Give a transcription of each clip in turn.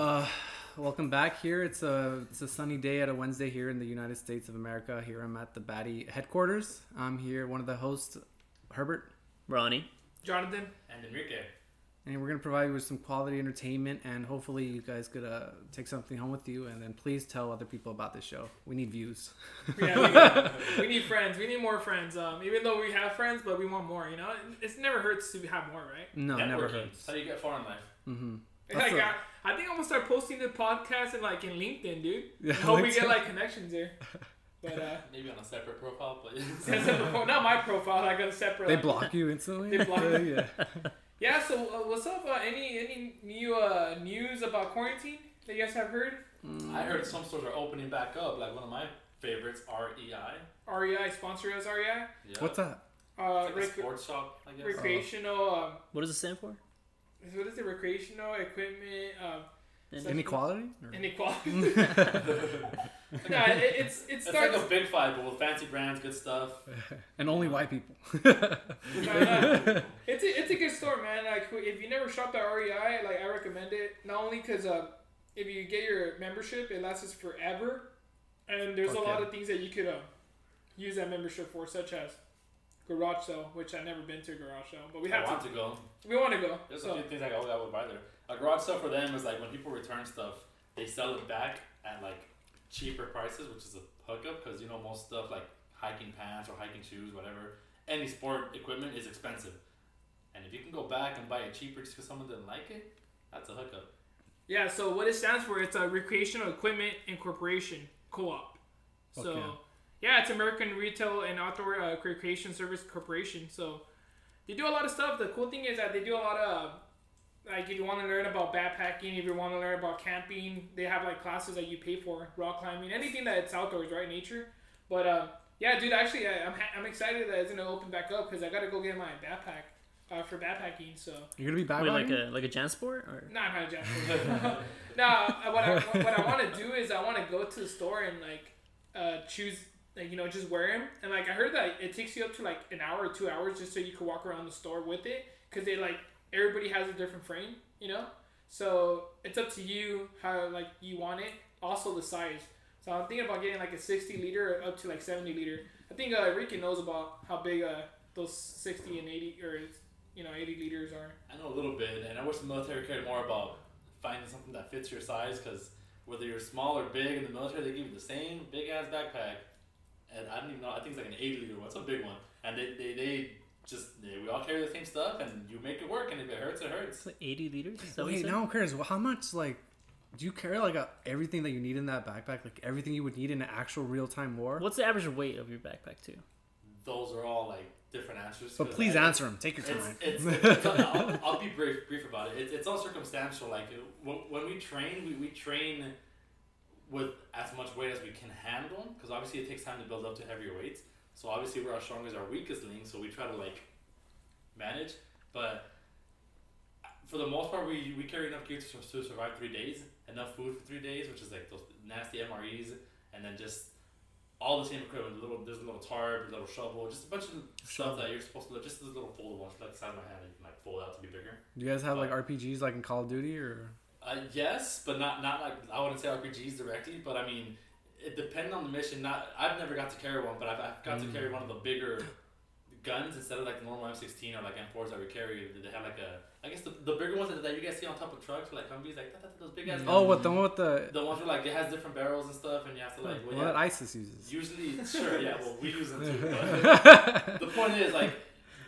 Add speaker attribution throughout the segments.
Speaker 1: Uh, welcome back here. It's a it's a sunny day at a Wednesday here in the United States of America. Here I'm at the Baddie headquarters. I'm here, one of the hosts, Herbert,
Speaker 2: Ronnie.
Speaker 3: Jonathan.
Speaker 4: And Enrique.
Speaker 1: and we're gonna provide you with some quality entertainment. And hopefully, you guys could uh, take something home with you. And then please tell other people about this show. We need views.
Speaker 3: Yeah, we, we need friends. We need more friends. Um, even though we have friends, but we want more. You know, it never hurts to have more, right?
Speaker 1: No, never hurts.
Speaker 4: How do you get far in life?
Speaker 1: Mm-hmm.
Speaker 3: Like,
Speaker 1: a-
Speaker 3: I, I think I'm gonna start posting the podcast and like in LinkedIn, dude.
Speaker 1: Yeah,
Speaker 3: I hope we get like connections there. But uh,
Speaker 4: Maybe on a separate profile, but
Speaker 3: not my profile. I got a separate.
Speaker 1: They
Speaker 3: like-
Speaker 1: block you instantly.
Speaker 3: They block
Speaker 1: Uh,
Speaker 3: you.
Speaker 1: yeah.
Speaker 3: Yeah. So uh, what's up? Uh, any any new uh, news about quarantine that you guys have heard?
Speaker 4: I heard some stores are opening back up. Like one of my favorites, REI.
Speaker 3: REI sponsor us. REI.
Speaker 4: Yeah.
Speaker 1: What's that?
Speaker 3: Uh,
Speaker 4: It's like a
Speaker 3: rec-
Speaker 4: sports shop, I guess.
Speaker 3: recreational. Um,
Speaker 2: What does it stand for?
Speaker 3: What is it? Recreational equipment. Um,
Speaker 2: And-
Speaker 1: Inequality? Or-
Speaker 3: inequality. no, it, it's it
Speaker 4: It's
Speaker 3: starts.
Speaker 4: like a big five, but with fancy brands, good stuff.
Speaker 1: and only white people.
Speaker 3: No, no. It's a, it's a good store, man. Like if you never shopped at REI, like I recommend it. Not only because uh, if you get your membership, it lasts us forever, and there's
Speaker 1: Fuck
Speaker 3: a lot of things that you could uh, use that membership for, such as garage sale, which I've never been to a garage sale, but we have
Speaker 4: I
Speaker 3: have
Speaker 4: want
Speaker 3: to.
Speaker 4: to go.
Speaker 3: We want to go.
Speaker 4: There's
Speaker 3: So
Speaker 4: a few things like, oh, I would buy there. A garage sale for them is like when people return stuff, they sell it back at like cheaper prices, which is a hookup because you know most stuff like hiking pants or hiking shoes, whatever, any sport equipment is expensive. And if you can go back and buy it cheaper just because someone didn't like it, that's a hookup.
Speaker 3: yeah, so what it stands for, it's a recreational equipment incorporation co-op. So
Speaker 1: Okay.
Speaker 3: Yeah, it's American Retail and Outdoor uh, Recreation Service Corporation. So they do a lot of stuff. The cool thing is that they do a lot of like if you want to learn about backpacking, if you want to learn about camping, they have like classes that you pay for, rock climbing, anything that it's outdoors, right, nature. But uh, yeah, dude, actually, I, I'm ha- I'm excited that it's gonna open back up because I gotta go get my backpack uh, for backpacking. So
Speaker 1: You're gonna be back
Speaker 2: Wait, like a like a Jansport or
Speaker 3: no, I'm not Jasper. no, what I what I want to do is I want to go to the store and like uh, choose like you know just wear them and like I heard that it takes you up to like an hour or two hours just so you can walk around the store with it because they like everybody has a different frame, you know. So it's up to you how like you want it. Also the size. So I'm thinking about getting like a 60 liter up to like 70 liter. I think uh, Ricky knows about how big uh, those 60 and 80 or you know 80 liters are.
Speaker 4: I know a little bit, and I wish the military cared more about finding something that fits your size because whether you're small or big in the military, they give you the same big ass backpack. And I don't even know, I think it's like an 80 liter one, it's a big one. And they, they, they just, they, we all carry the same stuff, and you make it work, and if it hurts, it hurts.
Speaker 2: it's like 80 liters? Is that what you
Speaker 1: Wait,
Speaker 2: said?
Speaker 1: now I'm curious. Well, how much like do you carry like a, everything that you need in that backpack? Like everything you would need in an actual real time war?
Speaker 2: What's the average weight of your backpack too?
Speaker 4: Those are all like different answers.
Speaker 1: But please
Speaker 4: I-
Speaker 1: answer them. Take your time.
Speaker 4: it's, it's, I'll, I'll be brief, brief about it. It's, it's all circumstantial. Like when, when we train, we, we train with as much weight as we can handle because obviously it takes time to build up to heavier weights. So obviously we're our strongest, our weakest link. So we try to like manage. But for the most part, we, we carry enough gear to, to survive three days, enough food for three days, which is like those nasty MREs, and then just all the same equipment. Little there's a little tarp, a little shovel, just a bunch of stuff that you're supposed to. Just those little folded ones, like the side of my hand, you can like fold out to be bigger.
Speaker 1: Do you guys have like RPGs like in Call of Duty or?
Speaker 4: Uh, yes, but not not like I wouldn't say RPGs directly, but I mean, it depends on the mission. Not I've never got to carry one, but I've, I've got to
Speaker 1: Mm.
Speaker 4: carry one of the bigger guns instead of like the normal M16 or like M4s that we carry. They have like a I guess the, the bigger ones that, you guys see on top of trucks, like Humvees, like that, that, those big ass.
Speaker 1: Oh,
Speaker 4: guns.
Speaker 1: what the one with the
Speaker 4: The ones where like it has different barrels and stuff, and you have to like well,
Speaker 1: one
Speaker 4: yeah,
Speaker 1: that ISIS uses?
Speaker 4: Usually, sure, yeah. Well, we use them too. But the point is, like,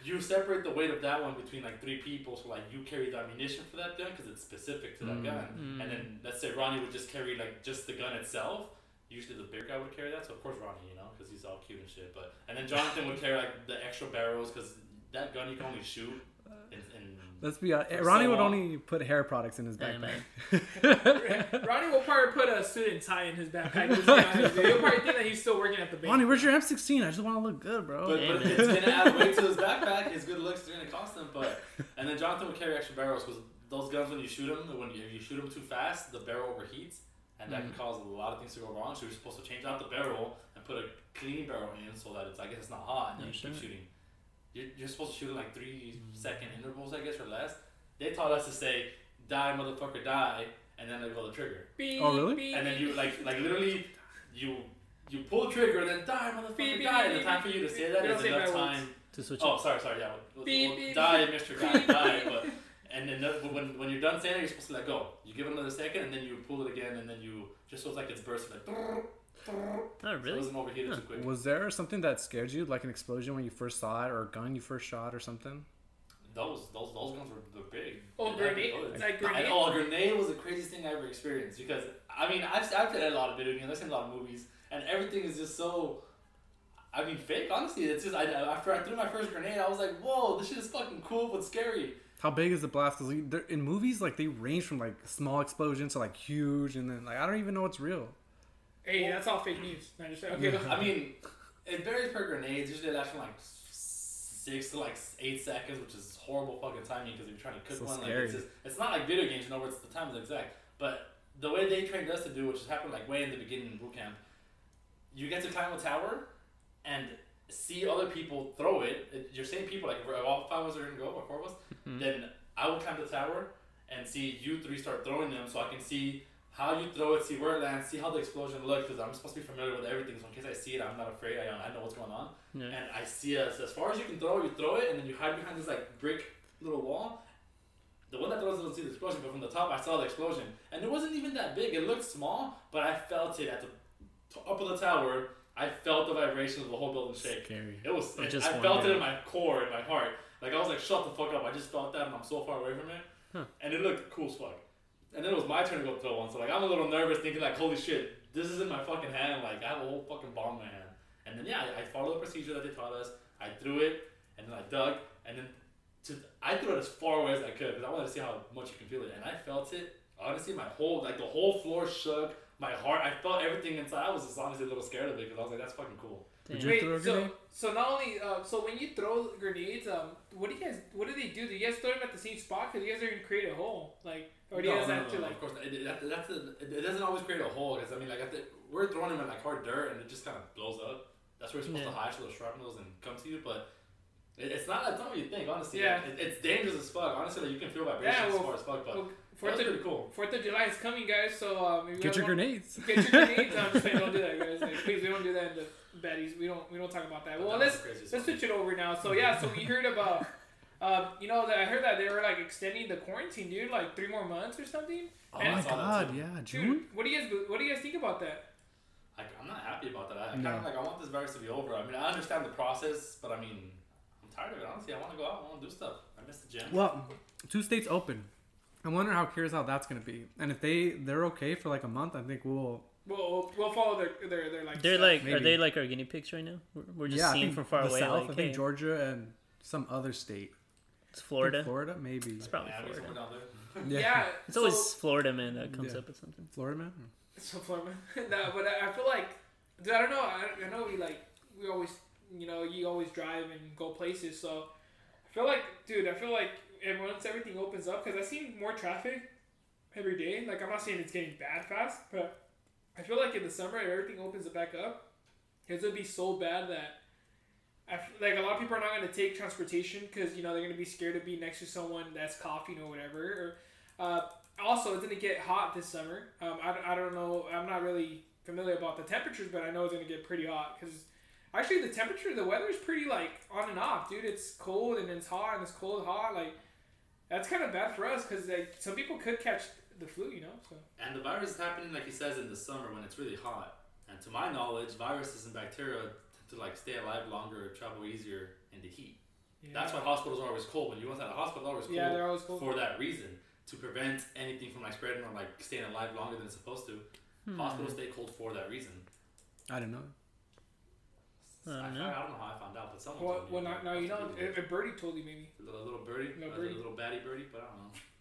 Speaker 4: you separate the weight of that one between like three people. So like, you carry the ammunition for that gun because it's specific to that
Speaker 1: Mm.
Speaker 4: gun.
Speaker 2: Mm.
Speaker 4: And then let's say Ronnie would just carry like just the gun itself. Usually the bigger guy would carry that. So of course Ronnie, you know, because he's all cute and shit. But and then Jonathan would carry like the extra barrels because that gun you can only shoot. In, in
Speaker 1: Let's be honest. Ronnie
Speaker 4: so
Speaker 1: would
Speaker 4: long.
Speaker 1: only put hair products in his backpack.
Speaker 3: Ronnie will probably put a student tie in his backpack. Just to be honest with you. He'll probably think that he's still working at the bank.
Speaker 1: Ronnie, where's your M16? I just want to look good, bro.
Speaker 4: But, but it's gonna add weight to his backpack. His good looks are gonna cost him. But and then Jonathan would carry extra barrels because those guns, when you shoot them, when you, if you shoot them too fast, the barrel overheats, and that can mm. cause a lot of things to go wrong. So you're supposed to change out the barrel and put a clean barrel in so that it's I guess it's not hot and you keep
Speaker 2: shit.
Speaker 4: shooting. You're, you're supposed to shoot in like three second intervals, I guess, or less. They taught us to say, "Die, motherfucker, die," and then let go the trigger.
Speaker 3: Beep,
Speaker 1: Oh, really?
Speaker 3: beep,
Speaker 4: And then you like like literally you you pull the trigger and then die motherfucker
Speaker 3: Beep, beep,
Speaker 4: die. And the
Speaker 3: beep,
Speaker 4: time for you to
Speaker 3: beep,
Speaker 4: say
Speaker 3: beep.
Speaker 4: that
Speaker 3: We don't
Speaker 4: is
Speaker 3: say
Speaker 4: enough
Speaker 3: bad words.
Speaker 4: time.
Speaker 2: To switch.
Speaker 4: Oh
Speaker 2: it.
Speaker 4: sorry sorry yeah. We'll,
Speaker 3: Beep,
Speaker 4: we'll
Speaker 3: beep,
Speaker 4: die. Mr. Guy
Speaker 3: Beep,
Speaker 4: die
Speaker 3: beep.
Speaker 4: but and then that- when when you're done saying it you're supposed to let go. You give it another second and then you pull it again and then you just so it's like it's bursting like
Speaker 2: Oh
Speaker 4: so it
Speaker 2: really?
Speaker 4: doesn't overheat
Speaker 2: Huh.
Speaker 4: too quick.
Speaker 1: Was there something that scared you, like an explosion when you first saw it, or a gun you first shot, or something?
Speaker 4: Those those those guns were, were big.
Speaker 3: Oh,
Speaker 4: They
Speaker 3: grenade. like
Speaker 4: And,
Speaker 3: grenade.
Speaker 4: oh, grenade was the craziest thing I ever experienced because I mean I've I've played a lot of video games, I've seen a lot of movies, and everything is just so. I mean, fake. Honestly, it's just I, after I threw my first grenade, I was like, "Whoa, this shit is fucking cool but scary."
Speaker 1: How big is the blast? Because in movies, like they range from like small explosions to like huge, and then like I don't even know what's real.
Speaker 3: Hey, that's all fake news. I just okay.
Speaker 4: I mean, it varies per grenades. Usually, it lasts from like six to like eight seconds, which is horrible fucking timing because if you're trying to cook
Speaker 1: So
Speaker 4: one, like
Speaker 1: scary.
Speaker 4: it's, just, it's not like video games, you know, where it's the time is exact. But the way they trained us to do, which has happened like way in the beginning in boot camp, you get to climb a tower and see other people throw it. it you're saying people like if all five of us are gonna go or four of us,
Speaker 2: Mhm.
Speaker 4: then I will climb the tower and see you three start throwing them, so I can see how you throw it, see where it lands, see how the explosion looks, because I'm supposed to be familiar with everything. So in case I see it, I'm not afraid. I, I know what's going on,
Speaker 2: Yeah.
Speaker 4: and I see us as far as you can throw. You throw it, and then you hide behind this like brick little wall. The one that throws it doesn't see the explosion, but from the top I saw the explosion, and it wasn't even that big. It looked small, but I felt it at the top of the tower. I felt the vibrations of the whole building shake.
Speaker 1: Scary.
Speaker 4: It was.
Speaker 2: I
Speaker 4: It, I felt it in my core, in my heart. Like I was like, shut the fuck up. I just felt that, and I'm so far away from it.
Speaker 2: Huh.
Speaker 4: And it looked cool as fuck. And then it was my turn to go throw one. So like I'm a little nervous, thinking like, holy shit, this is in my fucking hand. Like I have a whole fucking bomb in my hand. And then yeah, I, I followed the procedure that they taught us. I threw it, and then I dug, and then to, I threw it as far away as I could because I wanted to see how much you can feel it. And I felt it. Honestly, my whole like the whole floor shook. My heart, I felt everything inside. I was just honestly a little scared of it because I was like, that's fucking cool.
Speaker 2: Damn.
Speaker 1: Would you
Speaker 3: Wait,
Speaker 1: throw a
Speaker 3: so
Speaker 1: grenade?
Speaker 3: so not only uh, so when you throw grenades, um, what do you guys what do they do? Do you guys throw them at the same spot? Because you guys are gonna create a hole, like, or do you guys
Speaker 4: no,
Speaker 3: have
Speaker 4: no,
Speaker 3: to
Speaker 4: no,
Speaker 3: like?
Speaker 4: Of course, not. it, it, that, that's a, it, it doesn't always create a hole because I mean, like, at the, we're throwing them in like hard dirt and it just kind of blows up. That's where you're supposed
Speaker 2: Yeah.
Speaker 4: to hide so the shrapnels and come to you, but it, it's not. It's not what you think, honestly.
Speaker 3: Yeah.
Speaker 4: Like, it, it's dangerous as fuck. Honestly, like, you can feel vibrations
Speaker 3: Yeah,
Speaker 4: as
Speaker 3: well,
Speaker 4: far as fuck, but
Speaker 3: Well,
Speaker 4: that's
Speaker 3: Fourth
Speaker 4: pretty
Speaker 3: of
Speaker 4: cool.
Speaker 3: Fourth of July is coming, guys. So um, if you
Speaker 1: Get
Speaker 3: guys
Speaker 1: your
Speaker 3: want-
Speaker 1: grenades.
Speaker 3: Get your grenades. I'm just saying, don't do that, guys. Like, please, we don't do that in the baddies. We don't we don't talk about that.
Speaker 4: But
Speaker 3: Well,
Speaker 4: that
Speaker 3: let's
Speaker 4: was crazy as
Speaker 3: let's
Speaker 4: fuck.
Speaker 3: switch it over now. So yeah, so we heard about. Uh, you know that I heard that they were like extending the quarantine, dude, like three more months or something.
Speaker 1: Oh
Speaker 3: And-
Speaker 1: my
Speaker 4: I
Speaker 1: god,
Speaker 4: too.
Speaker 1: yeah,
Speaker 3: Dude, what do you guys what do you guys think about that?
Speaker 4: Like, I'm not happy about that. I, I
Speaker 1: No.
Speaker 4: kind of like I want this virus to be over. I mean, I understand the process, but I mean, I'm tired of it. Honestly, I want to go out. I want to do stuff. I miss the gym.
Speaker 1: Well, two states open. I wonder how curious how that's gonna be, and if they they're okay for like a month, I think we'll.
Speaker 3: We'll we'll, we'll follow their their their like.
Speaker 2: They're
Speaker 3: steps.
Speaker 2: like, are they like our guinea pigs right now? We're, we're just
Speaker 1: yeah, I
Speaker 2: seeing
Speaker 1: think
Speaker 2: from far
Speaker 1: the
Speaker 2: away.
Speaker 1: South.
Speaker 2: like,
Speaker 1: I think
Speaker 2: hey,
Speaker 1: Georgia and some other state.
Speaker 2: it's Florida.
Speaker 1: Florida, maybe.
Speaker 2: It's probably
Speaker 4: Miami,
Speaker 2: Florida.
Speaker 4: somewhere down there.
Speaker 1: Yeah,
Speaker 3: yeah.
Speaker 2: It's
Speaker 3: so-
Speaker 2: always Florida man that comes
Speaker 1: Yeah.
Speaker 2: up with something.
Speaker 1: Florida man.
Speaker 3: So Florida. no, but I I feel like, dude, I don't know. I, I know we like we always, you know, you always drive and go places. So I feel like, dude, I feel like and once everything opens up, because I see more traffic every day. Like I'm not saying it's getting bad fast, but I feel like in the summer if everything opens it back up, it's gonna be so bad that. F- like a lot of people are not to take transportation because you know they're to be scared to be next to someone that's coughing or whatever. Or uh, also, it's to get hot this summer. Um, I, I don't know. I'm not really familiar about the temperatures, but I know it's to get pretty hot because actually the temperature, the weather is pretty like on and off, dude. It's cold and it's hot and it's cold hot. Like that's kind of bad for us because like some people could catch the flu, you know. So
Speaker 4: And the virus is happening, like he says, in the summer when it's really hot. And to my knowledge, viruses and bacteria tend to like stay alive longer, travel easier in the heat.
Speaker 3: yeah.
Speaker 4: That's why hospitals are always cold. When you go inside a hospital, always cold
Speaker 3: Yeah, they're always cold.
Speaker 4: for that reason to prevent anything from like spreading or like staying alive longer than it's supposed to.
Speaker 2: Hmm.
Speaker 4: Hospitals stay cold for that reason.
Speaker 1: I don't know.
Speaker 2: I don't
Speaker 4: I,
Speaker 2: know.
Speaker 4: I don't know how I found out, but someone
Speaker 3: Well,
Speaker 4: told me.
Speaker 3: well, now, now you know.
Speaker 4: Possibly.
Speaker 3: If, if Birdie told you maybe.
Speaker 4: a little, little birdie,
Speaker 3: Little
Speaker 4: a little baddie birdie, but I don't know.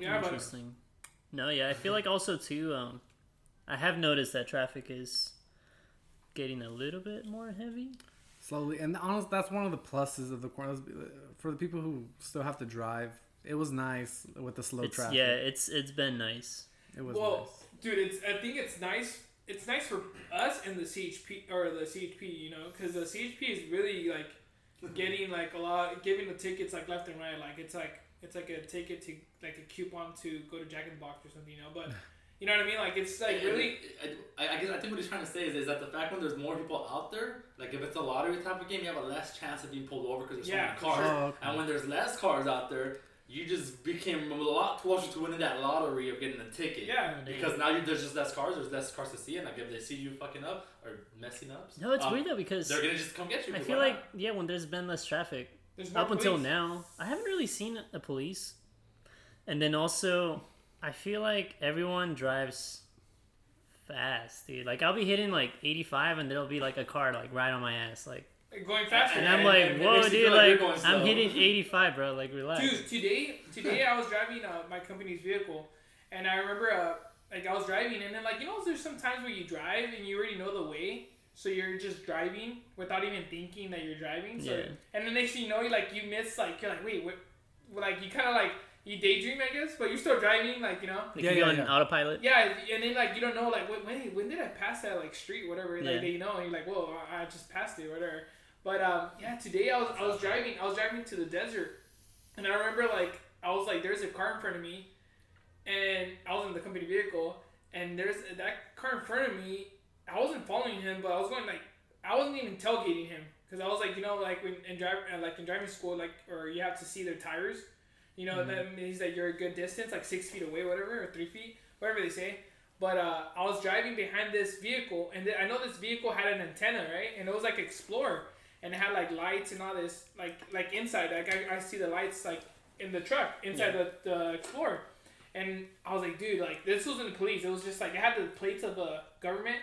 Speaker 3: Yeah, but-
Speaker 2: Interesting. No, yeah, I feel like also too. Um, I have noticed that traffic is getting a little bit more heavy.
Speaker 1: Slowly, and honestly, that's one of the pluses of the quarantine. For the people who still have to drive, it was nice with the slow
Speaker 2: It's,
Speaker 1: traffic.
Speaker 2: yeah, it's it's been nice.
Speaker 1: it was
Speaker 3: Well,
Speaker 1: nice.
Speaker 3: dude, it's I think it's nice. It's nice for us and the CHP or the CHP, you know, because the CHP is really like getting like a lot, giving the tickets like left and right. Like it's like it's like a ticket to like a coupon to go to Jack in the Box or something, you know. But you know what I mean? Like it's like really.
Speaker 4: I, I, I guess I think what he's trying to say is, is that the fact when there's more people out there, like if it's a lottery type of game, you have a less chance of being pulled over because there's
Speaker 3: Yeah,
Speaker 4: so
Speaker 3: for
Speaker 4: many cars.
Speaker 1: sure. Oh, okay.
Speaker 4: And when there's less cars out there, you just became a lot closer to winning that lottery of getting a ticket.
Speaker 3: Yeah.
Speaker 4: Because now you, there's just less cars, there's less cars to see, and like if they see you fucking up or messing up,
Speaker 2: No, it's
Speaker 4: um,
Speaker 2: weird though because
Speaker 4: They're gonna just come get you.
Speaker 2: I
Speaker 4: 'cause
Speaker 2: feel like yeah, when there's been less traffic
Speaker 3: There's more
Speaker 2: up until now, I haven't really seen a police. And then also, I feel like everyone drives fast, dude. Like I'll be hitting like 85, and there'll be like a car like right on my ass, like,
Speaker 3: Like, going faster.
Speaker 2: and I'm like,
Speaker 4: and
Speaker 2: whoa,
Speaker 4: makes
Speaker 2: dude,
Speaker 4: like
Speaker 2: like I'm hitting 85, bro. Like relax.
Speaker 3: Dude, today, today I was driving uh, my company's vehicle, and I remember, uh, like I was driving, and then like you know, there's some times where you drive and you already know the way, so you're just driving without even thinking that you're driving. So,
Speaker 2: Yeah.
Speaker 3: and the next thing you know, you like you miss, like you're like, wait, what? Like you kind of like you daydream, I guess, but you're still driving, like you know.
Speaker 2: Like
Speaker 1: Yeah,
Speaker 2: you
Speaker 1: yeah,
Speaker 2: on
Speaker 1: yeah.
Speaker 2: autopilot.
Speaker 3: Yeah, and then like you don't know like when when, when did I pass that like street whatever
Speaker 2: Yeah.
Speaker 3: like you know and you're like whoa I I just passed it whatever but um yeah today I was I was driving I was driving to the desert and I remember like I was like there's a car in front of me and I was in the company vehicle and there's that car in front of me I wasn't following him but I was going like I wasn't even tailgating him because I was like you know like when in drive uh, like in driving school like or you have to see their tires you know that means that you're a good distance like six feet away whatever or three feet whatever they say but uh, I was driving behind this vehicle, and th- I know this vehicle had an antenna, right? And it was like Explorer, and it had like lights and all this, like like inside. Like I, I see the lights like in the truck inside the, the Explorer, and I was like, dude, like this wasn't the police. It was just like it had the plates of the government,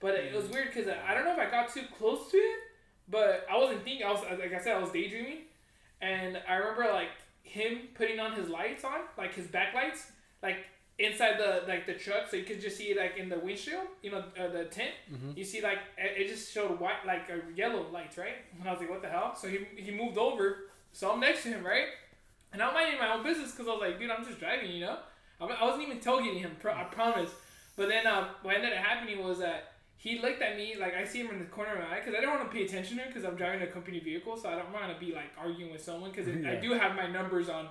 Speaker 3: but it was weird because I don't know if I got too close to it, but I wasn't thinking. I was like I said, I was daydreaming, and I remember like him putting on his lights on, like his backlights, like inside the like the truck, so you could just see it like in the windshield, you know, uh, the tint. You see like it it just showed white, like a yellow lights, right? And I was like, what the hell? So he he moved over, so I'm next to him, right? And I'm minding my own business because I was like, dude, I'm just driving, you know. I, I wasn't even tailgating him, pro- I promise. But then um, what ended up happening was that he looked at me like I see him in the corner of my eye because I don't want to pay attention to him because I'm driving a company vehicle, so I don't want to be like arguing with someone because I do have my numbers on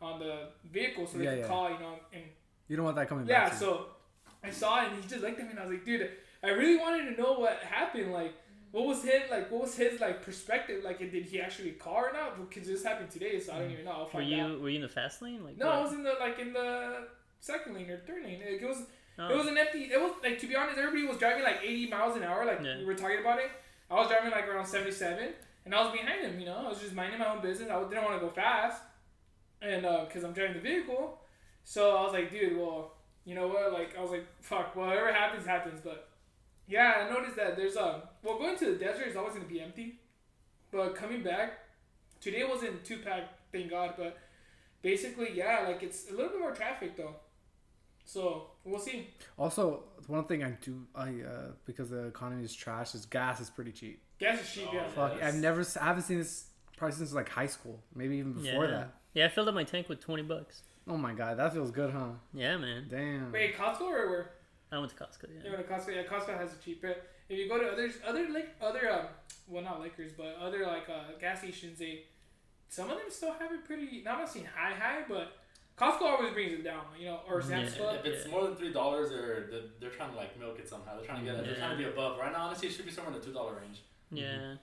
Speaker 3: on the vehicle, so they
Speaker 1: Yeah,
Speaker 3: can
Speaker 1: yeah.
Speaker 3: call, you know, and
Speaker 1: You don't want that coming
Speaker 3: yeah,
Speaker 1: back. to you.
Speaker 3: so I saw it and he just looked at me and I was like, dude, I really wanted to know what happened. Like, what was his like? What was his like perspective? Like, did he actually call or not? Because this happened today, so I don't mm. even know. I'll
Speaker 2: Were you
Speaker 3: out.
Speaker 2: were you in the fast lane? Like
Speaker 3: No,
Speaker 2: what?
Speaker 3: I was in the like in the second lane or third lane. Like, it was
Speaker 2: Oh.
Speaker 3: it was an empty. It was like to be honest, everybody was driving like 80 miles an hour. Like
Speaker 2: Yeah.
Speaker 3: we were talking about it. I was driving like around 77, and I was behind him. You know, I was just minding my own business. I didn't want to go fast, and because I'm driving the vehicle, so I was like, dude, well, you know what? Like I was like, fuck, whatever happens, happens. But yeah, I noticed that there's um, well, going to the desert is always gonna be empty, but coming back, today wasn't too packed, thank God. But basically, yeah, like it's a little bit more traffic though. So we'll see.
Speaker 1: Also, one thing I do, I uh, because the economy is trash, is gas is pretty cheap.
Speaker 3: Gas is cheap,
Speaker 4: Oh,
Speaker 3: yeah.
Speaker 4: yeah.
Speaker 1: Fuck,
Speaker 4: that's-
Speaker 1: I've never, s- I haven't seen this price since like high school, maybe even before
Speaker 2: yeah.
Speaker 1: that.
Speaker 2: Yeah, I filled up my tank with 20 bucks.
Speaker 1: Oh my god, that feels good, huh?
Speaker 2: Yeah, man.
Speaker 1: Damn.
Speaker 3: Wait, Costco or where?
Speaker 2: I went to Costco. Yeah.
Speaker 3: You
Speaker 2: Yeah.
Speaker 3: go to Costco. Yeah, Costco has a cheap. But if you go to others, other like other um, well not liquors, but other like uh, gas stations, they some of them still have it pretty. Not not saying high high, but Costco always brings it down. You know, or Sam's
Speaker 2: Yeah.
Speaker 3: Club.
Speaker 4: If it's more than three dollars, or they're, they're trying to like milk it somehow. They're trying to get. It. They're trying to be above. Right now, honestly, it should be somewhere in the two dollar range.
Speaker 2: Yeah.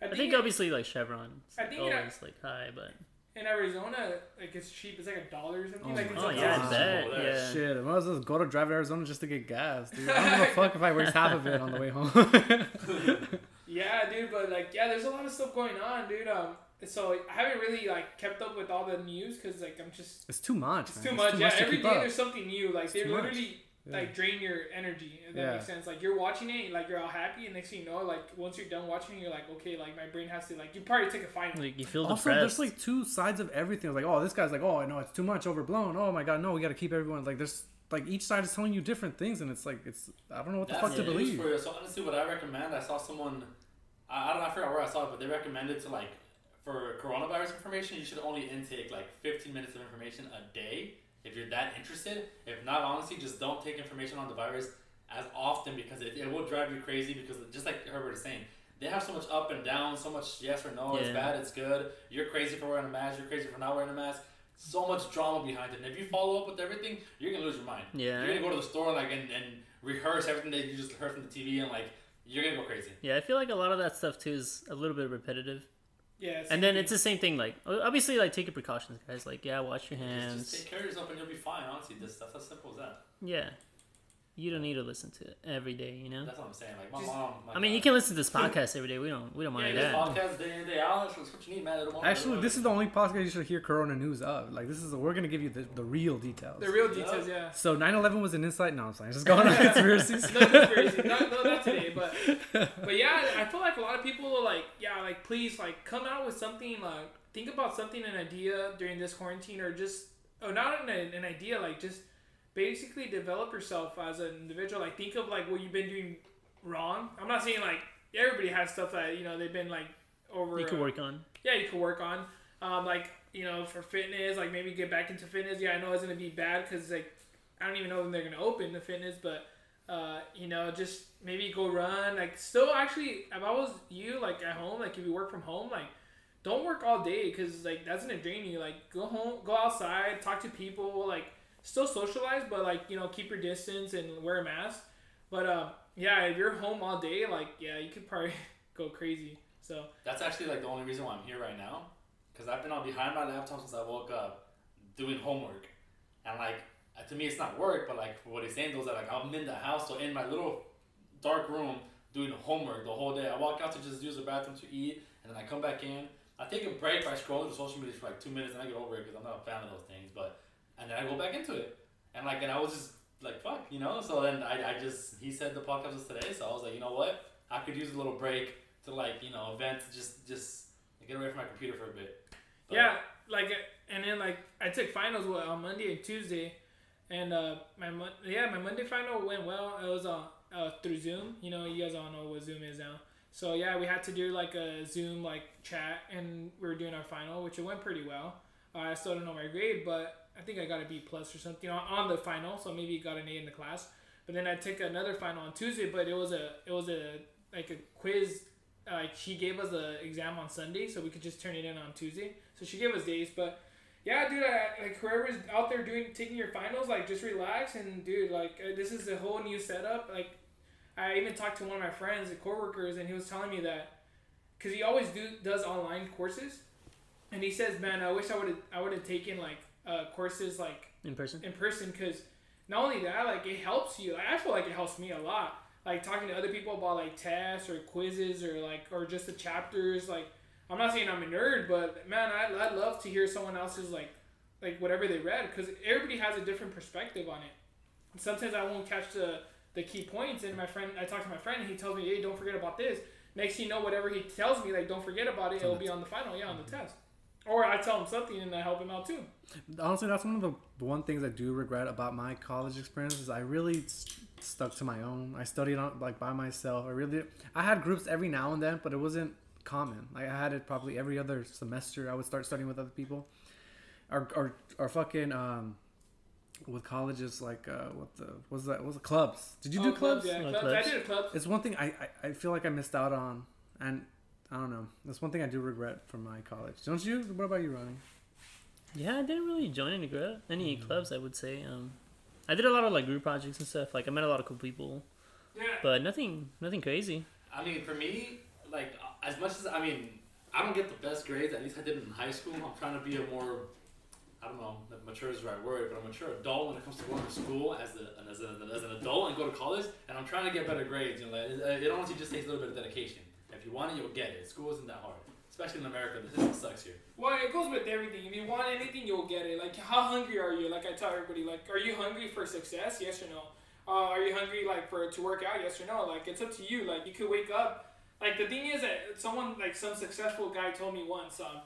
Speaker 3: I
Speaker 2: I
Speaker 3: think,
Speaker 2: think
Speaker 3: in,
Speaker 2: obviously like Chevron. It's
Speaker 3: I
Speaker 2: like
Speaker 3: think it-
Speaker 2: always like high, but
Speaker 3: in Arizona, like it's cheap. It's like a dollar or something.
Speaker 1: Oh
Speaker 3: like it's
Speaker 1: my
Speaker 2: oh
Speaker 3: a
Speaker 2: yeah,
Speaker 1: God.
Speaker 2: I bet.
Speaker 4: Over.
Speaker 2: Yeah.
Speaker 1: Shit, I might as well go to drive to Arizona just to get gas, dude. I don't give a fuck if I waste half of it on the way home.
Speaker 3: Yeah, dude, but like, yeah, there's a lot of stuff going on, dude. Um, so I haven't really like kept up with all the news because like I'm just
Speaker 1: it's too much.
Speaker 3: it's
Speaker 1: man.
Speaker 3: too much. yeah,
Speaker 1: to
Speaker 3: every
Speaker 1: keep
Speaker 3: day
Speaker 1: up.
Speaker 3: there's something new. Like they
Speaker 1: too much.
Speaker 3: literally
Speaker 1: Yeah.
Speaker 3: like drain your energy. If that
Speaker 1: Yeah.
Speaker 3: makes sense. Like you're watching it, like you're all happy, and next thing you know, like once you're done watching, it, you're like, okay, like my brain has to like you probably take a final.
Speaker 2: Like you feel
Speaker 1: Also,
Speaker 2: depressed.
Speaker 1: there's like two sides of everything. Like, oh, this guy's like, oh, no, it's too much, overblown. Oh my god, no, we got to keep everyone. Like, there's like each side is telling you different things, and it's like, it's I don't know what the
Speaker 4: That's
Speaker 1: fuck to
Speaker 4: the news
Speaker 1: believe.
Speaker 4: for you. So honestly, what I recommend, I saw someone, I, I don't know, I forgot where I saw it, but they recommended to like for coronavirus information, you should only intake like 15 minutes of information a day if you're that interested. If not, honestly, just don't take information on the virus as often because it, it will drive you crazy. Because just like Herbert is saying, they have so much up and down, so much yes or no. It's bad, it's good. You're crazy for wearing a mask. You're crazy for not wearing a mask. so much drama behind it. And if you follow up with everything, you're gonna lose your mind.
Speaker 2: Yeah.
Speaker 4: You're gonna go to the store like and, and rehearse everything that you just heard from the TV and like you're gonna go crazy.
Speaker 2: Yeah, I feel like a lot of that stuff too is a little bit repetitive.
Speaker 3: Yeah.
Speaker 2: And then it's the same thing. Like obviously, like take your precautions, guys. Like yeah, wash your
Speaker 4: Just,
Speaker 2: hands.
Speaker 4: just take care of yourself and you'll be fine. Honestly, this that's as simple as that.
Speaker 2: Yeah, you don't need to listen to it every day. You know.
Speaker 4: That's what I'm saying. Like my
Speaker 3: Just-
Speaker 4: mom. My
Speaker 2: I mean, you
Speaker 4: uh,
Speaker 2: can listen to this podcast every day. We don't. We don't mind
Speaker 3: Yeah,
Speaker 4: This
Speaker 2: that.
Speaker 4: podcast day in day out. That's what you need, man. It'll-
Speaker 1: Actually, this is the only podcast you should hear Corona news of. Like, this is we're gonna give you the, the real details.
Speaker 3: the real details, yeah.
Speaker 1: so 9/11 was an insight. No, I'm saying just going on conspiracies.
Speaker 3: no conspiracy. No, no, not today. But but yeah, I feel like a lot of people are like, yeah, like please, like come out with something. Like think about something, an idea during this quarantine, or just oh, not an, an idea, like just basically develop yourself as an individual. Like think of like what you've been doing wrong. I'm not saying like everybody has stuff that you know they've been like over.
Speaker 2: You can
Speaker 3: uh,
Speaker 2: work on.
Speaker 3: yeah, you can work on. Um, like you know, for fitness, like maybe get back into fitness. Yeah, I know it's gonna be bad because like I don't even know when they're gonna open the fitness, but uh, you know, just maybe go run. Like still, actually, if I was you, like at home, like if you work from home, like don't work all day because like that's gonna drain you. Like go home, go outside, talk to people, like still socialize, but like you know, keep your distance and wear a mask. But uh, yeah, if you're home all day, like yeah, you could probably go crazy. So
Speaker 4: That's actually like the only reason why I'm here right now, because I've been on behind my laptop since I woke up, doing homework, and like uh, to me it's not work, but like what he's saying is that like I'm in the house, so in my little dark room doing homework the whole day. I walk out to just use the bathroom to eat, and then I come back in. I take a break by scrolling through social media for like two minutes, and I get over it because I'm not a fan of those things. But and then I go back into it, and like and I was just like fuck, you know. So then I, I just he said the podcast was today, so I was like, you know what, I could use a little break to like you know vent, just just get away from my computer for a bit. But-
Speaker 3: Yeah, like, uh, and then like I took finals what, on Monday and Tuesday, and uh, my Mon- yeah my Monday final went well. It was uh, uh through Zoom. You know, you guys all know what Zoom is now. So yeah, we had to do like a Zoom like chat, and we were doing our final, which it went pretty well. Uh, I still don't know my grade, but I think I got a B plus or something on, on the final, so maybe got an A in the class. But then I took another final on Tuesday, but it was a it was a like a quiz. Like she gave us the exam on Sunday, so we could just turn it in on Tuesday. So she gave us days, but yeah, dude, I, like whoever's out there doing taking your finals, like just relax and dude, like uh, this is a whole new setup. Like I even talked to one of my friends, the coworkers, and he was telling me that because he always do does online courses, and he says, man, I wish I would have I would have taken like uh, courses like
Speaker 2: in person.
Speaker 3: in person because not only that, like it helps you. Like, I feel like it helps me a lot. Like talking to other people about like tests or quizzes or like or just the chapters. Like I'm not saying I'm a nerd, but man, I I love to hear someone else's like like whatever they read because everybody has a different perspective on it. And sometimes I won't catch the the key points, and my friend I talk to my friend and he tells me, hey, don't forget about this. Next thing you know, whatever he tells me, like don't forget about it. It'll be on the final, yeah, on the test. Or I tell him something and I help him out too.
Speaker 1: Honestly, that's one of the one things I do regret about my college experience is I really s- stuck to my own. I studied on like by myself. I really I had groups every now and then, but it wasn't common. Like I had it probably every other semester. I would start studying with other people. Or or, or fucking um with colleges like uh what the was that was the clubs? Did you
Speaker 3: Oh,
Speaker 1: do clubs?
Speaker 3: Yeah,
Speaker 2: Oh,
Speaker 3: clubs.
Speaker 2: clubs.
Speaker 3: I did a club.
Speaker 1: It's one thing I, I I feel like I missed out on, and I don't know. That's one thing I do regret from my college. Don't you? What about you, Ronnie?
Speaker 2: Yeah, I didn't really join any gr- any clubs. I would say. Um, I did a lot of like group projects and stuff. Like I met a lot of cool people,
Speaker 3: Yeah.
Speaker 2: but nothing nothing crazy.
Speaker 4: I mean, for me, like as much as I mean, I don't get the best grades. At least I did in high school. I'm trying to be a more, I don't know, if mature is the right word, but I'm a mature adult when it comes to going to school as a as, a, as an adult and go to college. And I'm trying to get better grades. You know, like, it, it honestly just takes a little bit of dedication. If you want it, you'll get it. School isn't that hard, especially in America. The system sucks here.
Speaker 3: Well, it goes with everything. If you want anything, you'll get it. Like, how hungry are you? Like I tell everybody, like, are you hungry for success? Yes or no? Uh, are you hungry like for to work out? Yes or no? Like, it's up to you. Like, you could wake up. Like the thing is that someone like some successful guy told me once. Um,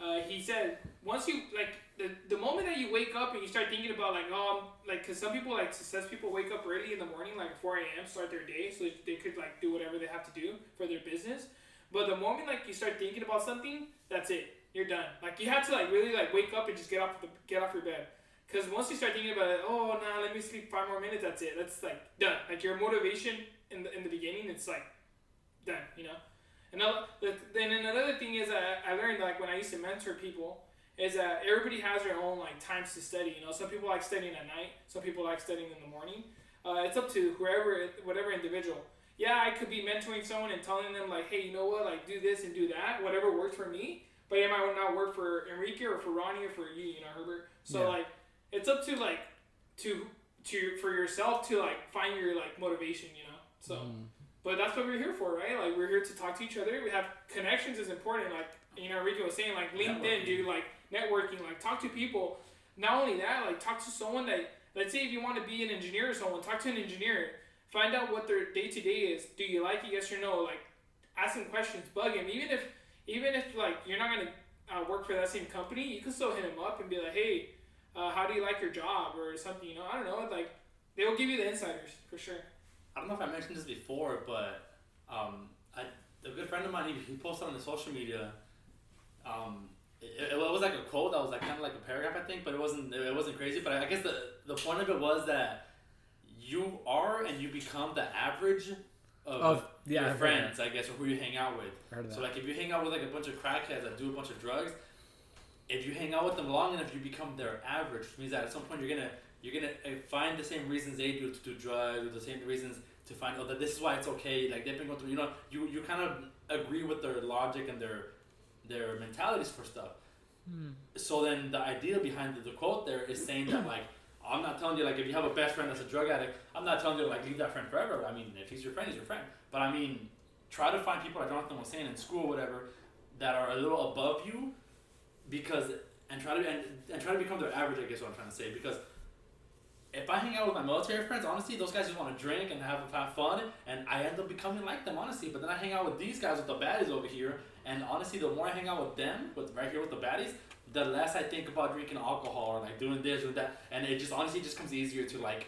Speaker 3: uh, he said once you like the, the moment that you wake up and you start thinking about like oh I'm, like because some people like success people wake up early in the morning like 4 a.m start their day so they could like do whatever they have to do for their business. But the moment like you start thinking about something that's it. You're done. Like you have to like really like wake up and just get off the get off your bed. Because once you start thinking about it oh nah let me sleep five more minutes that's it. That's like done. Like your motivation in the in the beginning it's like done you know? And then another thing is I, I learned like when I used to mentor people, is that everybody has their own like times to study. You know, some people like studying at night, some people like studying in the morning. Uh, it's up to whoever, whatever individual. Yeah, I could be mentoring someone and telling them like, hey, you know what, like do this and do that, whatever works for me. But it might not work for Enrique or for Ronnie or for you, you know, Herbert. So
Speaker 1: Yeah.
Speaker 3: like, it's up to like to to for yourself to like find your like motivation, you know. So.
Speaker 1: Mm.
Speaker 3: But that's what we're here for, right? Like we're here to talk to each other. We have connections is important. Like you know, Rico was saying, like LinkedIn, dude, like networking, like talk to people. Not only that, like talk to someone that let's say if you want to be an engineer or someone, talk to an engineer. Find out what their day to day is. Do you like it? Yes or no? Like ask them questions, bug him. Even if even if like you're not gonna uh, work for that same company, you can still hit him up and be like, hey, uh, how do you like your job or something? You know, I don't know. Like they will give you the insiders for sure.
Speaker 4: I don't know if I mentioned this before, but um, I, a good friend of mine, he, he posted on the social media. Um, it, it was like a quote that was like kind of like a paragraph, I think, but it wasn't. It wasn't crazy. But I guess the the point of it was that you are and you become the average of,
Speaker 1: Of- yeah,
Speaker 4: your
Speaker 1: I've
Speaker 4: friends, I guess, or who you hang out with.
Speaker 1: I heard of
Speaker 4: So like if you hang out with like a bunch of crackheads that do a bunch of drugs, if you hang out with them long enough, you become their average, which means that at some point you're gonna you're gonna uh, find the same reasons they do to do drugs, or the same reasons to find oh that this is why it's okay. Like they've been going through, you know, you you kind of agree with their logic and their their mentalities for stuff. Hmm. So then the idea behind the, the quote there is saying that like I'm not telling you like if you have a best friend that's a drug addict, I'm not telling you to like leave that friend forever. I mean if he's your friend, he's your friend. But I mean try to find people like Jonathan was saying in school or whatever that are a little above you because and try to and, and try to become their average. I guess what I'm trying to say because if I hang out with my military friends, honestly, those guys just want to drink and have, have fun, and I end up becoming like them, honestly. But then I hang out with these guys with the baddies over here, and honestly, the more I hang out with them, with right here with the baddies, the less I think about drinking alcohol or like doing this or that, and it just honestly just comes easier to like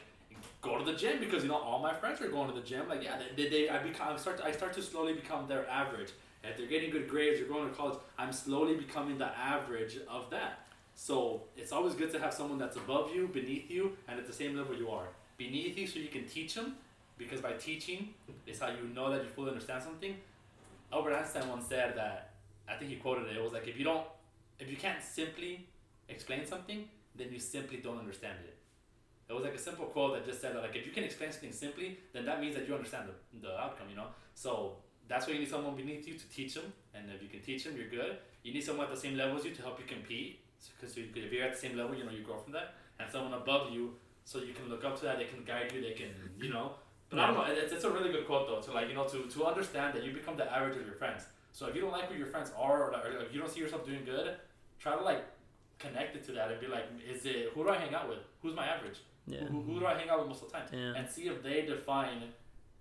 Speaker 4: go to the gym because you know all my friends are going to the gym. Like yeah, they, they I become I start to, I start to slowly become their average. If they're getting good grades or going to college, I'm slowly becoming the average of that. So it's always good to have someone that's above you, beneath you, and at the same level you are. Beneath you, so you can teach them, because by teaching is how you know that you fully understand something. Albert Einstein once said that I think he quoted it. It was like if you don't, if you can't simply explain something, then you simply don't understand it. It was like a simple quote that just said that like if you can explain something simply, then that means that you understand the, the outcome. You know, so that's why you need someone beneath you to teach them, and if you can teach them, you're good. You need someone at the same level as you to help you compete, because you, if you're at the same level, you know you grow from that, and someone above you, so you can look up to that. They can guide you. They can, you know. But I don't know. It's, it's a really good quote though. To like you know to, to understand that you become the average of your friends. So if you don't like who your friends are, or, or if you don't see yourself doing good, try to like connect it to that and be like, is it who do I hang out with? Who's my average?
Speaker 2: Yeah.
Speaker 4: Who, who do I hang out with most of the time?
Speaker 2: Yeah.
Speaker 4: And see if they define,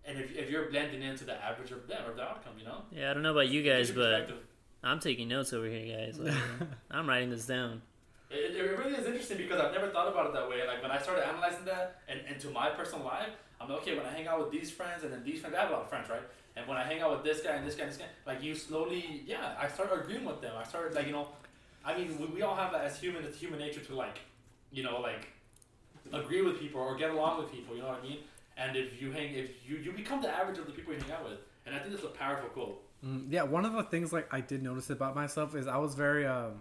Speaker 4: and if, if you're blending into the average of them or the outcome, you know.
Speaker 2: Yeah, I don't know about you guys, but. I'm taking notes over here, guys. Like, I'm writing this down.
Speaker 4: It, it really is interesting because I've never thought about it that way. Like when I started analyzing that and into my personal life, I'm like, okay, when I hang out with these friends and then these friends, I have a lot of friends, right? And when I hang out with this guy and this guy and this guy, like you slowly, yeah, I start agreeing with them. I started like, you know, I mean, we, we all have that as human, it's human nature to like, you know, like agree with people or get along with people. You know what I mean? And if you hang, if you you become the average of the people you hang out with, and I think that's a powerful quote.
Speaker 1: Mm, yeah, one of the things like I did notice about myself is I was very um,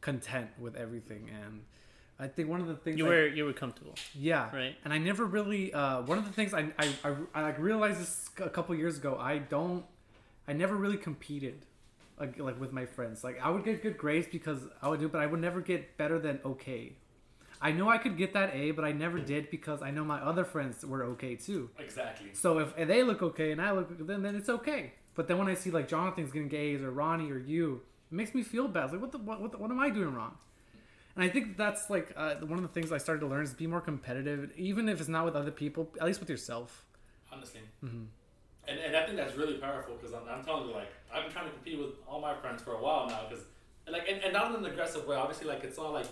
Speaker 1: content with everything, and I think one of the things
Speaker 2: You
Speaker 1: I-
Speaker 2: were you were comfortable,
Speaker 1: yeah,
Speaker 2: right?
Speaker 1: and I never really uh, one of the things I I, I, I like realized this a couple years ago. I don't, I never really competed. Like, like with my friends, like I would get good grades because I would do, but I would never get better than okay. I know I could get that A, but I never did because I know my other friends were okay too.
Speaker 4: Exactly.
Speaker 1: So if, if they look okay and I look then then it's okay. But then when I see like Jonathan's getting A's or Ronnie or you, it makes me feel bad. It's like what the what what, what am I doing wrong? And I think that's like uh, one of the things I started to learn is be more competitive, even if it's not with other people, at least with yourself.
Speaker 4: honestly.
Speaker 1: Mhm.
Speaker 4: And, and I think that's really powerful because I'm, I'm telling you, like, I've been trying to compete with all my friends for a while now because, like, and, and not in an aggressive way. Obviously, like, it's all like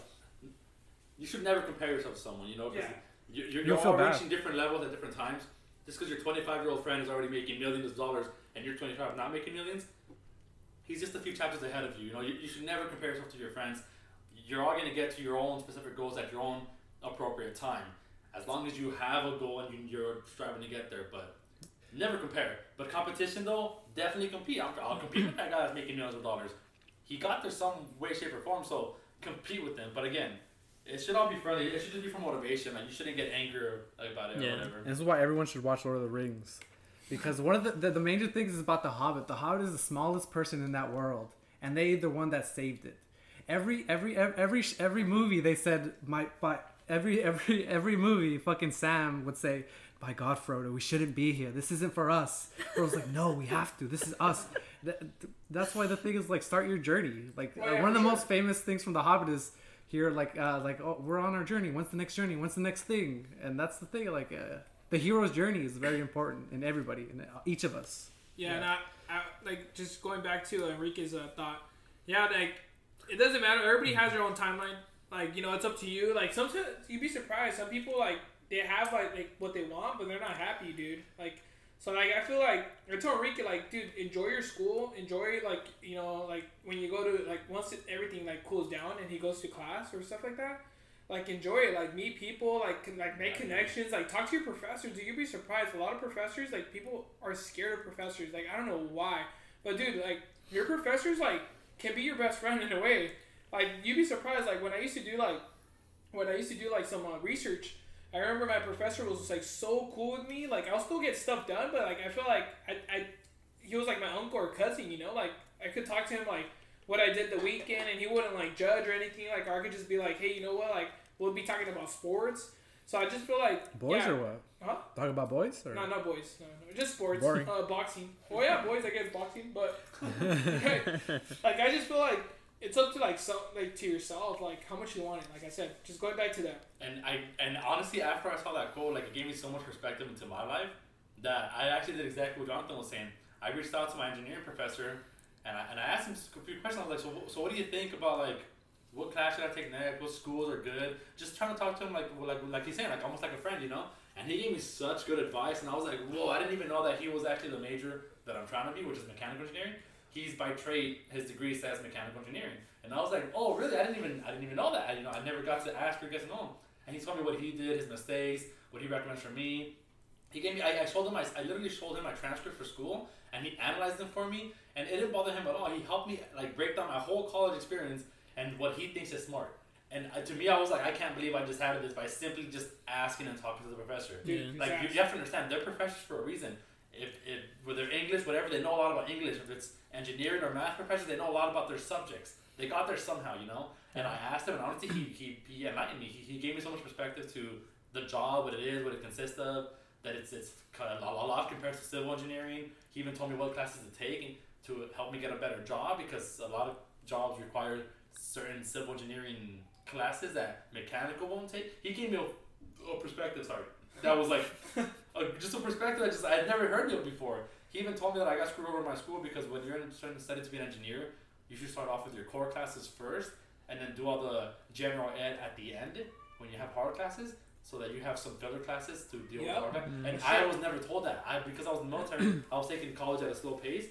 Speaker 4: you should never compare yourself to someone, you know, because
Speaker 3: Yeah.
Speaker 4: you, you're, you're
Speaker 1: feel
Speaker 4: all
Speaker 1: bad.
Speaker 4: reaching different levels at different times. Just because your 25 year old friend is already making millions of dollars and you're 25 not making millions, he's just a few chapters ahead of you. You know, you, you should never compare yourself to your friends. You're all going to get to your own specific goals at your own appropriate time. As long as you have a goal and you, you're striving to get there, but never compare. But competition, though, definitely compete. I'll, I'll compete with that guy that's making millions of dollars. he got there some way, shape, or form. So compete with them. But again, it should all be friendly. It should just be for motivation. Like you shouldn't get angry about it
Speaker 2: Yeah.
Speaker 4: or whatever.
Speaker 1: And this is why everyone should watch Lord of the Rings. Because one of the, the, the major things is about the Hobbit. The Hobbit is the smallest person in that world, and they the one that saved it. Every every every every, every movie they said my by every every every movie fucking Sam would say, "By God, Frodo, we shouldn't be here. This isn't for us." Frodo's like, "No, we have to. This is us." That, that's why the thing is like start your journey. Like
Speaker 3: yeah,
Speaker 1: one of the
Speaker 3: for sure.
Speaker 1: most famous things from the Hobbit is here like uh like oh we're on our journey when's the next journey when's the next thing and that's the thing like uh, the hero's journey is very important in everybody in each of us
Speaker 3: Yeah,
Speaker 1: Yeah.
Speaker 3: and I, I like just going back to Enrique's uh, thought. Yeah, like it doesn't matter. Everybody has their own timeline. Like you know, it's up to you. Like sometimes you'd be surprised. Some people like they have like like what they want, but they're not happy, dude. Like so, like I feel like I told Enrique like, dude, enjoy your school. Enjoy like you know like when you go to like once it, everything like cools down and he goes to class or stuff like that. Like enjoy it, like meet people, like con- like make connections, like talk to your professors. Dude, you'd be surprised. A lot of professors, like people are scared of professors. Like I don't know why, but dude, like your professors, like can be your best friend in a way. Like you'd be surprised. Like when I used to do like when I used to do like some uh, research, I remember my professor was just, like so cool with me. Like I'll still get stuff done, but like I feel like I, I he was like my uncle or cousin. You know, like I could talk to him like what I did the weekend, and he wouldn't like judge or anything. Like or I could just be like, hey, you know what? Like we'll be talking about sports. So I just feel like
Speaker 1: boys
Speaker 3: yeah,
Speaker 1: or what
Speaker 3: Huh?
Speaker 1: talk about boys or
Speaker 3: no, not boys. No, no, just sports.
Speaker 1: Boring.
Speaker 3: Uh, boxing. Oh yeah, boys. I guess boxing, but like I just feel like it's up to like so like to yourself, like how much you want it. Like I said, just going back to that.
Speaker 4: And I and honestly, after I saw that quote, like it gave me so much perspective into my life that I actually did exactly what Jonathan was saying. I reached out to my engineering professor and I, and I asked him a few questions. I was like, so, so what do you think about like what class should I take next? What schools are good? Just trying to talk to him like like like he's saying, like almost like a friend, you know. And he gave me such good advice, and I was like, whoa! I didn't even know that he was actually the major that I'm trying to be, which is mechanical engineering. He's by trade, his degree says mechanical engineering, and I was like, oh really? I didn't even I didn't even know that. I, you know, I never got to ask or get to know him. And he told me what he did, his mistakes, what he recommends for me. He gave me. I, I showed him. My, I literally showed him my transcript for school, and he analyzed them for me, and it didn't bother him at all. He helped me like break down my whole college experience and what he thinks is smart. And uh, to me, I was like, I can't believe I just had this by simply just asking and talking to the professor.
Speaker 2: Yeah.
Speaker 4: Like you,
Speaker 3: exactly.
Speaker 4: you have to understand, they're professors for a reason. If, if whether English, whatever, they know a lot about English. If it's engineering or math professors, they know a lot about their subjects. They got there somehow, you know. And I asked him, and honestly, he, he, he enlightened me. He, he gave me so much perspective to the job, what it is, what it consists of. That it's it's kind of a lot compared to civil engineering. He even told me what classes to take and to help me get a better job because a lot of jobs require certain civil engineering classes that mechanical won't take. He gave me a, a perspective. Sorry, that was like a, just a perspective that just I had never heard of before. He even told me that I got screwed over in my school because when you're in- starting to study to be an engineer, you should start off with your core classes first, and then do all the general ed at the end when you have hard classes, so that you have some filler classes to deal
Speaker 3: Yep.
Speaker 4: with hard classes. Mm. And
Speaker 3: Sure.
Speaker 4: I was never told that. I because I was in the military, I was taking college at a slow pace,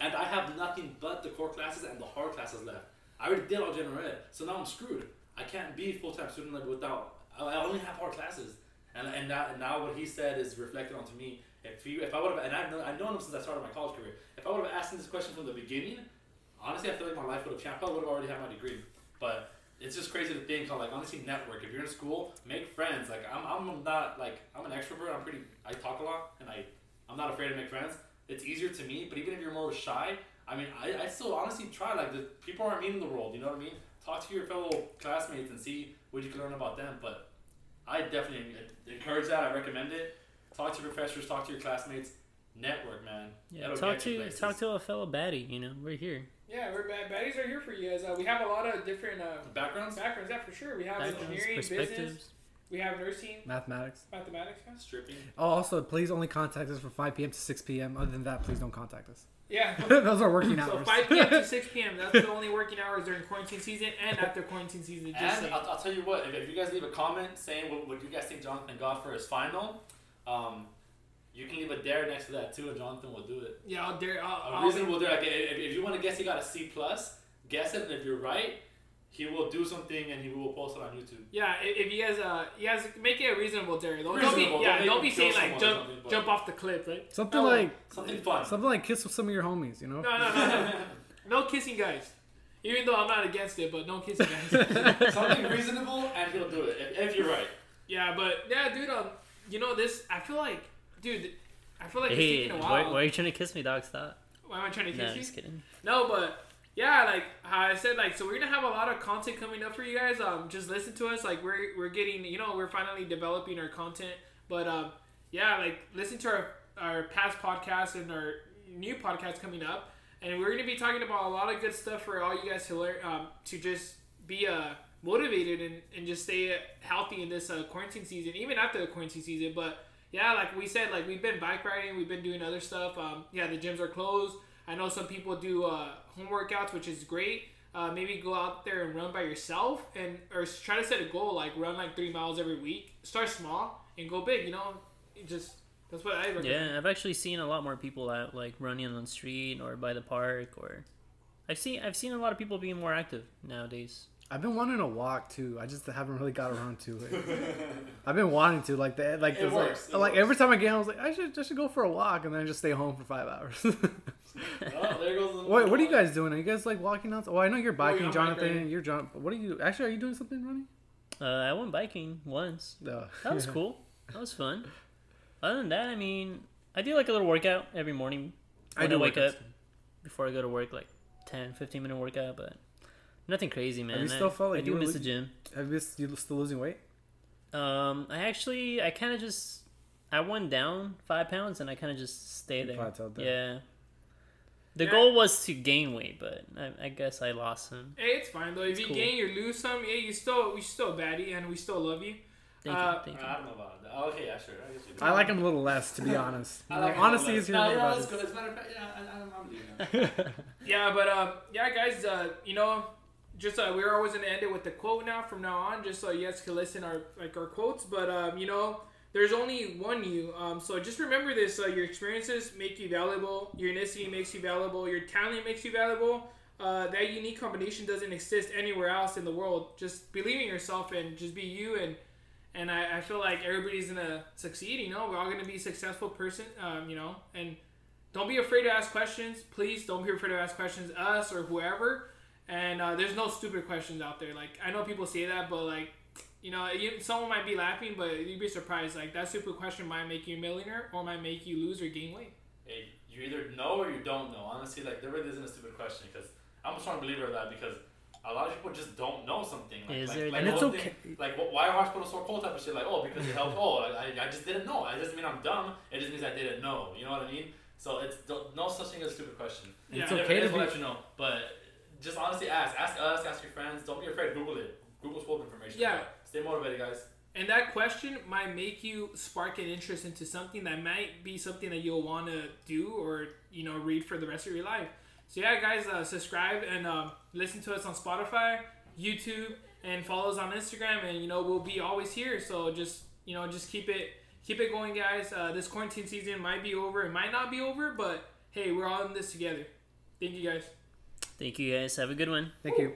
Speaker 4: and I have nothing but the core classes and the hard classes left. I already did all general ed, so now I'm screwed. I can't be full time student like without. I only have hard classes, and and now, and now what he said is reflected onto me. If he, if I would have, and I've known, I've known him since I started my college career. If I would have asked him this question from the beginning, honestly, I feel like my life would have changed. I probably would have already had my degree. But it's just crazy to think how like honestly network. If you're in school, make friends. Like I'm, I'm not like I'm an extrovert. I'm pretty. I talk a lot, and I, I'm not afraid to make friends. It's easier to me. But even if you're more shy, I mean, I, I still honestly try. Like the people aren't mean in the world. You know what I mean? Talk to your fellow classmates and see what you can learn about them. But I definitely encourage that. I recommend it. Talk to your professors. Talk to your classmates. Network, man.
Speaker 2: Yeah,
Speaker 4: That'll
Speaker 2: talk to
Speaker 4: places.
Speaker 2: talk to a fellow baddie. You know, we're here.
Speaker 3: Yeah, we're bad. Baddies are here for you guys. Uh, we have a lot of different uh,
Speaker 4: backgrounds.
Speaker 3: backgrounds. Yeah, for sure. We have
Speaker 2: Backgrounds,
Speaker 3: engineering, business. We have nursing,
Speaker 1: mathematics
Speaker 3: mathematics. Guys.
Speaker 4: Stripping.
Speaker 1: oh also please only contact us from 5 p.m to 6 p.m other than that please don't contact us
Speaker 3: Yeah.
Speaker 1: those are working hours.
Speaker 3: So 5 p.m. to 6 p.m. That's the only working hours during quarantine season and after quarantine season. Just
Speaker 4: And. I'll, I'll tell you what, if, if you guys leave a comment saying what, what you guys think Jonathan got for his final, um, you can leave a dare next to that too, and Jonathan will do it.
Speaker 3: Yeah, I'll dare. I'll,
Speaker 4: A
Speaker 3: I'll
Speaker 4: reasonable dare. Like, if, if you want to guess he got a C plus, guess it, and if you're right, he will do something and he will post it on YouTube.
Speaker 3: Yeah, if, if you guys, uh, you guys make it a reasonable dare. Don't, don't be,
Speaker 4: Reasonable,
Speaker 3: yeah,
Speaker 4: don't
Speaker 3: don't be saying like jump, jump off the cliff, right?
Speaker 1: something
Speaker 3: Oh,
Speaker 1: like
Speaker 4: Something fun.
Speaker 1: something like kiss with some of your homies you know
Speaker 3: No, no, no, no. No kissing, guys. Even though I'm not against it, but no kissing, guys.
Speaker 4: Something reasonable, and he'll do it if, if you're right.
Speaker 3: yeah, but yeah, dude. Um, you know this. I feel like, dude. I feel like it's
Speaker 2: Hey,
Speaker 3: taking a
Speaker 2: why,
Speaker 3: while.
Speaker 2: why are you trying to kiss me, dog? Stop.
Speaker 3: Why am I trying to
Speaker 2: No,
Speaker 3: kiss
Speaker 2: I'm
Speaker 3: you?
Speaker 2: just kidding.
Speaker 3: No, but yeah, like I said, like so we're gonna have a lot of content coming up for you guys. Um, just listen to us. Like we're we're getting, you know, we're finally developing our content. But um, yeah, like listen to our our past podcasts and our new podcast coming up, and we're gonna be talking about a lot of good stuff for all you guys to learn. Um, to just be uh motivated and, and just stay healthy in this uh, quarantine season, even after the quarantine season. But yeah, like we said, like we've been bike riding, we've been doing other stuff. Um, yeah, the gyms are closed. I know some people do uh, home workouts, which is great. Uh, maybe go out there and run by yourself, and or try to set a goal like run like three miles every week. Start small and go big. You know, It just that's what I recommend.
Speaker 2: Yeah, I've actually seen a lot more people out like running on the street or by the park or I've seen I've seen a lot of people being more active nowadays.
Speaker 1: I've been wanting to walk too. I just haven't really got around to it. I've been wanting to like that. Like
Speaker 4: It works,
Speaker 1: Like,
Speaker 4: it
Speaker 1: like
Speaker 4: works.
Speaker 1: every time I get home, I was like, I should I should go for a walk and then I just stay home for five hours.
Speaker 4: Oh, there goes the
Speaker 1: Wait, what are you guys doing? Are you guys like walking out? Oh, I know you're biking,
Speaker 3: I'm bike
Speaker 1: Jonathan.
Speaker 3: riding.
Speaker 1: You're John. What are you? Actually, are you doing something, Ronnie?
Speaker 2: Uh, I went biking once.
Speaker 1: No.
Speaker 2: That was cool. That was fun. Other than that, I mean, I do like a little workout every morning
Speaker 1: I do
Speaker 2: I wake
Speaker 1: workouts.
Speaker 2: up before I go to work, like 10, 15 minute workout, but nothing crazy, man.
Speaker 1: you still
Speaker 2: I,
Speaker 1: felt like
Speaker 2: I
Speaker 1: you
Speaker 2: do
Speaker 1: were
Speaker 2: miss the gym.
Speaker 1: Have you, you still losing weight?
Speaker 2: Um, I actually, I kind of just, I went down five pounds and I kind of just stay
Speaker 1: You
Speaker 2: there.
Speaker 1: plateaued there.
Speaker 2: Yeah. The
Speaker 3: Yeah.
Speaker 2: goal was to gain weight, but I, I guess I lost some.
Speaker 3: Hey, it's fine though. If you
Speaker 2: cool.
Speaker 3: gain or lose some, yeah, you still we still a baddie and we still love you.
Speaker 2: Thank
Speaker 3: Uh,
Speaker 2: you. Thank you.
Speaker 4: I don't know about that. Oh, okay, yeah, sure. I guess you.
Speaker 1: I like him a little less, to be honest.
Speaker 4: I like it
Speaker 1: Honesty
Speaker 4: a little
Speaker 1: is here.
Speaker 4: No, yeah,
Speaker 1: about
Speaker 4: that's good. As a matter of fact, yeah, I, I'm, I'm leaving. now.
Speaker 3: Yeah, but uh, yeah, guys, uh, you know, just uh, we're always gonna end it with a quote now from now on, just so you guys can listen our like our quotes. But um, you know, there's only one you. Um, so just remember this: uh, your experiences make you valuable. Your ethnicity makes you valuable. Your talent makes you valuable. Uh, that unique combination doesn't exist anywhere else in the world. Just believe in yourself and just be you. And and I, I feel like everybody's gonna succeed. You know, we're all gonna be successful person. Um, you know, and don't be afraid to ask questions. Please don't be afraid to ask questions, us or whoever. And uh, there's no stupid questions out there. Like I know people say that, but like, you know, you, someone might be laughing, but you'd be surprised. Like that stupid question might make you a millionaire or might make you lose or gain weight.
Speaker 4: Hey, you either know or you don't know. Honestly, like there really isn't a stupid question because I'm a strong believer of that because a lot of people just don't know something. Like,
Speaker 2: Is
Speaker 4: like,
Speaker 2: there-
Speaker 4: like
Speaker 1: And it's
Speaker 4: one
Speaker 1: okay.
Speaker 4: Thing, like wh- why are hospital sore cold type of shit? Like oh because it helps. oh I, I- I just didn't know. It doesn't mean I'm dumb. It just means I didn't know. You know what I mean? So it's don't- no such thing as a stupid question.
Speaker 3: Yeah.
Speaker 1: It's okay
Speaker 4: it
Speaker 1: to be.
Speaker 4: let you know. But just honestly ask. Ask us. Ask your friends. Don't be afraid. Google it. Google's full of information.
Speaker 3: Yeah.
Speaker 4: Stay motivated, guys.
Speaker 3: And that question might make you spark an interest into something that might be something that you'll want to do or you know read for the rest of your life. So yeah, guys, uh, subscribe and um, listen to us on Spotify, YouTube, and follow us on Instagram. And you know we'll be always here. So just you know just keep it keep it going, guys. Uh, this quarantine season might be over. It might not be over, but hey, we're all in this together. Thank you, guys.
Speaker 2: Thank you guys. Have a good one.
Speaker 1: Thank you.